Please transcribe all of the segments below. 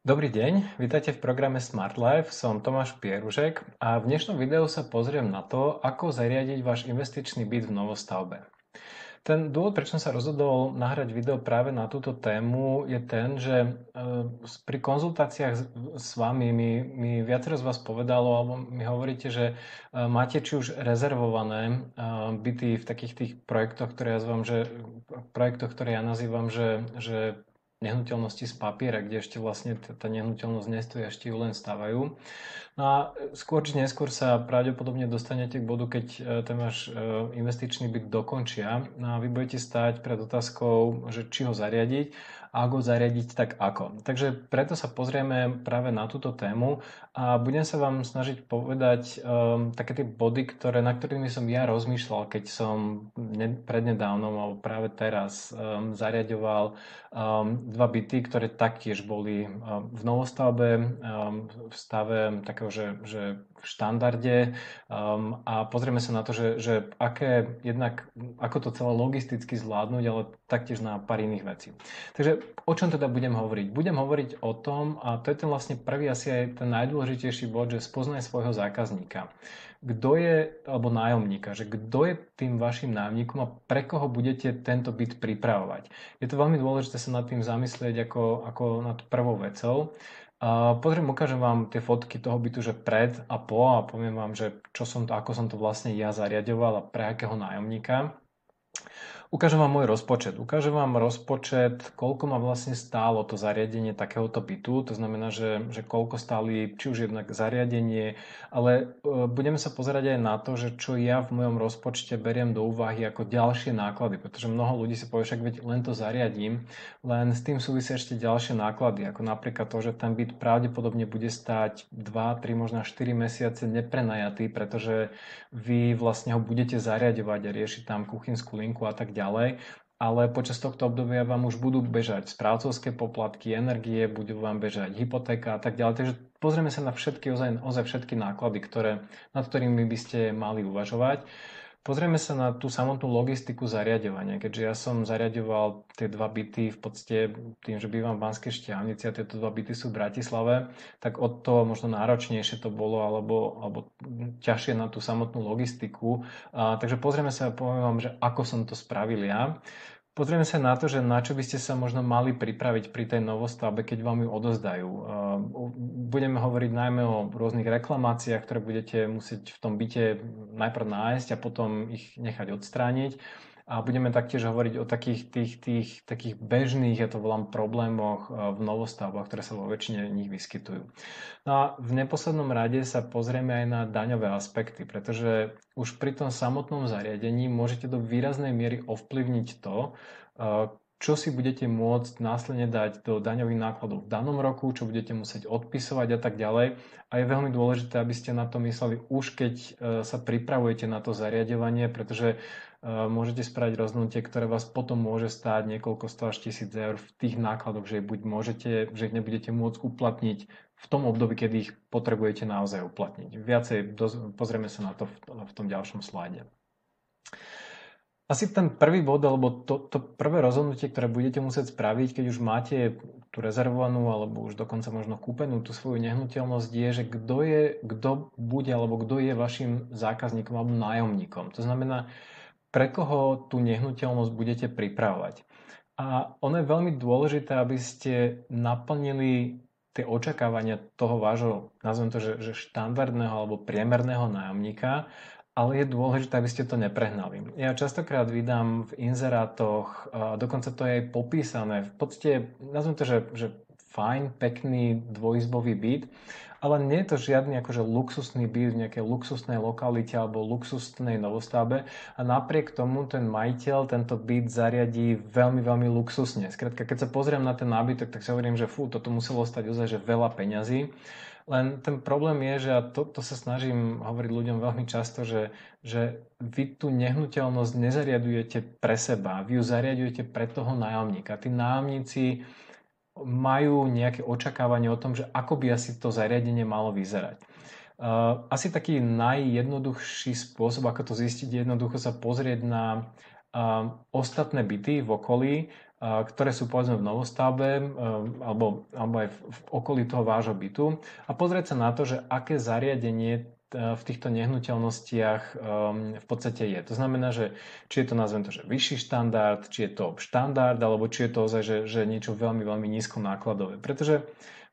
Dobrý deň, vítajte v programe Smart Life, som Tomáš Pieružek a v dnešnom videu sa pozriem na to, ako zariadiť váš investičný byt v novostavbe. Ten dôvod, prečo som sa rozhodol nahrať video práve na túto tému, je ten, že e, pri konzultáciách s vami mi, mi viacero z vás povedalo, alebo mi hovoríte, že e, máte či už rezervované e, byty v takých tých projektoch, ktoré ja zvam, že, projektoch, ktoré ja nazývam, že, že nehnuteľnosti z papiera, kde ešte vlastne tá nehnuteľnosť nestojí, ešte ju len stávajú. No a skôr či neskôr sa pravdepodobne dostanete k bodu, keď e, ten váš e, investičný byt dokončia no a vy budete stať pred otázkou, že či ho zariadiť a ako zariadiť, tak ako. Takže preto sa pozrieme práve na túto tému a budem sa vám snažiť povedať um, také tie body, ktoré, na ktorými som ja rozmýšľal, keď som ne, prednedávnom alebo práve teraz um, zariadoval um, dva byty, ktoré taktiež boli um, v novostavbe, um, v stave takého, že, že v štandarde um, a pozrieme sa na to, že, že aké, jednak, ako to celé logisticky zvládnuť, ale taktiež na pár iných vecí. Takže o čom teda budem hovoriť? Budem hovoriť o tom, a to je ten vlastne prvý asi aj ten najdôležitejší bod, že spoznaj svojho zákazníka. Kto je, alebo nájomníka, že kto je tým vašim nájomníkom a pre koho budete tento byt pripravovať. Je to veľmi dôležité sa nad tým zamyslieť ako, ako nad prvou vecou. Uh, pozriem, ukážem vám tie fotky toho bytu, že pred a po a poviem vám, že čo som to, ako som to vlastne ja zariadoval a pre akého nájomníka. Ukážem vám môj rozpočet. Ukážem vám rozpočet, koľko ma vlastne stálo to zariadenie takéhoto bytu. To znamená, že, že koľko stáli či už jednak zariadenie, ale e, budeme sa pozerať aj na to, že čo ja v mojom rozpočte beriem do úvahy ako ďalšie náklady, pretože mnoho ľudí si povie, však veď len to zariadím, len s tým súvisia ešte ďalšie náklady, ako napríklad to, že ten byt pravdepodobne bude stáť 2, 3, možno 4 mesiace neprenajatý, pretože vy vlastne ho budete zariadovať a riešiť tam kuchynskú linku a tak ďalej ďalej, ale počas tohto obdobia vám už budú bežať správcovské poplatky, energie, budú vám bežať hypotéka a tak ďalej. Takže pozrieme sa na všetky, ozaj, ozaj všetky náklady, ktoré, nad ktorými by ste mali uvažovať. Pozrieme sa na tú samotnú logistiku zariadovania. Keďže ja som zariadoval tie dva byty v podstate tým, že bývam v Banskej Štiavnici a tieto dva byty sú v Bratislave, tak od to možno náročnejšie to bolo alebo, alebo ťažšie na tú samotnú logistiku. A, takže pozrieme sa a poviem vám, že ako som to spravil ja. Pozrieme sa na to, že na čo by ste sa možno mali pripraviť pri tej novostavbe, keď vám ju odozdajú. Budeme hovoriť najmä o rôznych reklamáciách, ktoré budete musieť v tom byte najprv nájsť a potom ich nechať odstrániť. A budeme taktiež hovoriť o takých tých, tých takých bežných, ja to volám, problémoch eh, v novostavbách, ktoré sa vo väčšine nich vyskytujú. No a v neposlednom rade sa pozrieme aj na daňové aspekty, pretože už pri tom samotnom zariadení môžete do výraznej miery ovplyvniť to, eh, čo si budete môcť následne dať do daňových nákladov v danom roku, čo budete musieť odpisovať a tak ďalej. A je veľmi dôležité, aby ste na to mysleli už keď eh, sa pripravujete na to zariadovanie, pretože môžete spraviť rozhodnutie, ktoré vás potom môže stáť niekoľko sto až tisíc eur v tých nákladoch, že buď môžete, že ich nebudete môcť uplatniť v tom období, kedy ich potrebujete naozaj uplatniť. Viacej pozrieme sa na to v, tom ďalšom slajde. Asi ten prvý bod, alebo to, to prvé rozhodnutie, ktoré budete musieť spraviť, keď už máte tú rezervovanú alebo už dokonca možno kúpenú tú svoju nehnuteľnosť, je, že kto je, kto bude alebo kto je vašim zákazníkom alebo nájomníkom. To znamená, pre koho tú nehnuteľnosť budete pripravovať. A ono je veľmi dôležité, aby ste naplnili tie očakávania toho vášho, nazvem to, že, že štandardného alebo priemerného nájomníka, ale je dôležité, aby ste to neprehnali. Ja častokrát vydám v inzerátoch, dokonca to je aj popísané, v podstate, nazvem to, že, že fajn, pekný dvojizbový byt, ale nie je to žiadny akože luxusný byt v nejakej luxusnej lokalite alebo luxusnej novostavbe a napriek tomu ten majiteľ tento byt zariadí veľmi, veľmi luxusne. Skrátka, keď sa pozriem na ten nábytok, tak si hovorím, že fú, toto muselo stať ozaj, že veľa peňazí. Len ten problém je, že a to, to sa snažím hovoriť ľuďom veľmi často, že, že vy tú nehnuteľnosť nezariadujete pre seba, vy ju zariadujete pre toho nájomníka. Tí nájomníci majú nejaké očakávanie o tom, že ako by asi to zariadenie malo vyzerať. Uh, asi taký najjednoduchší spôsob, ako to zistiť, je jednoducho sa pozrieť na uh, ostatné byty v okolí ktoré sú povedzme v novostavbe alebo, alebo aj v okolí toho vášho bytu a pozrieť sa na to, že aké zariadenie v týchto nehnuteľnostiach v podstate je. To znamená, že či je to, nazvem to, že vyšší štandard, či je to štandard, alebo či je to ozaj, že, že niečo veľmi, veľmi nízko nákladové. Pretože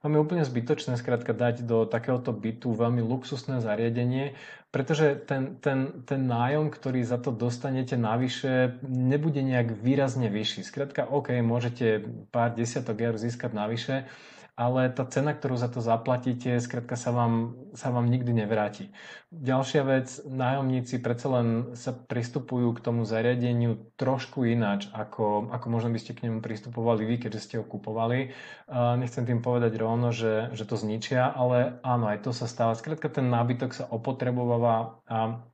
Máme úplne zbytočné skrátka dať do takéhoto bytu veľmi luxusné zariadenie, pretože ten, ten, ten nájom, ktorý za to dostanete navyše, nebude nejak výrazne vyšší. Skrátka, OK, môžete pár desiatok eur získať navyše, ale tá cena, ktorú za to zaplatíte, skrátka sa vám, sa vám nikdy nevráti. Ďalšia vec, nájomníci predsa len sa pristupujú k tomu zariadeniu trošku ináč, ako, ako možno by ste k nemu pristupovali vy, keďže ste ho kupovali. Nechcem tým povedať rovno, že, že to zničia, ale áno, aj to sa stáva. Skrátka ten nábytok sa opotrebováva a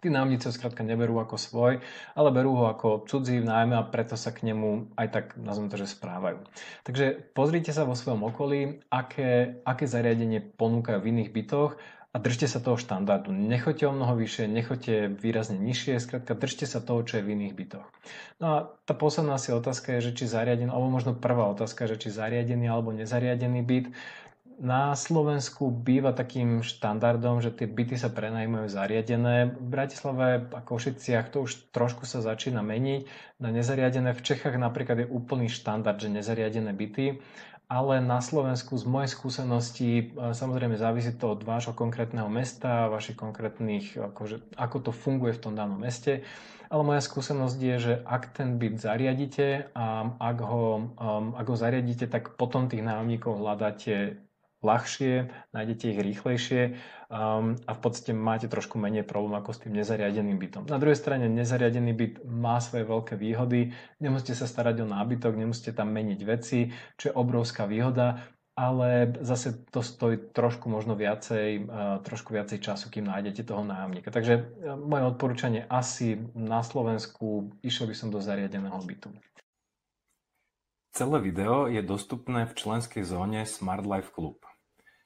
Tí nájomníci ho skrátka neberú ako svoj, ale berú ho ako cudzí najmä a preto sa k nemu aj tak, nazvem to, že správajú. Takže pozrite sa vo svojom okolí, aké, aké zariadenie ponúkajú v iných bytoch a držte sa toho štandardu. Nechoďte o mnoho vyššie, nechoďte výrazne nižšie, skrátka držte sa toho, čo je v iných bytoch. No a tá posledná si otázka je, že či zariadený, alebo možno prvá otázka, že či zariadený alebo nezariadený byt na Slovensku býva takým štandardom, že tie byty sa prenajmujú zariadené. V Bratislave a Košiciach to už trošku sa začína meniť na nezariadené. V Čechách napríklad je úplný štandard, že nezariadené byty. Ale na Slovensku z mojej skúsenosti e, samozrejme závisí to od vášho konkrétneho mesta, vašich konkrétnych, akože, ako to funguje v tom danom meste. Ale moja skúsenosť je, že ak ten byt zariadíte a ak ho, um, ak ho zariadíte, tak potom tých nájomníkov hľadáte ľahšie, nájdete ich rýchlejšie um, a v podstate máte trošku menej problém ako s tým nezariadeným bytom. Na druhej strane nezariadený byt má svoje veľké výhody, nemusíte sa starať o nábytok, nemusíte tam meniť veci, čo je obrovská výhoda, ale zase to stojí trošku možno viacej, uh, trošku viacej času, kým nájdete toho nájomníka. Takže uh, moje odporúčanie asi na Slovensku išiel by som do zariadeného bytu. Celé video je dostupné v členskej zóne Smart Life Club.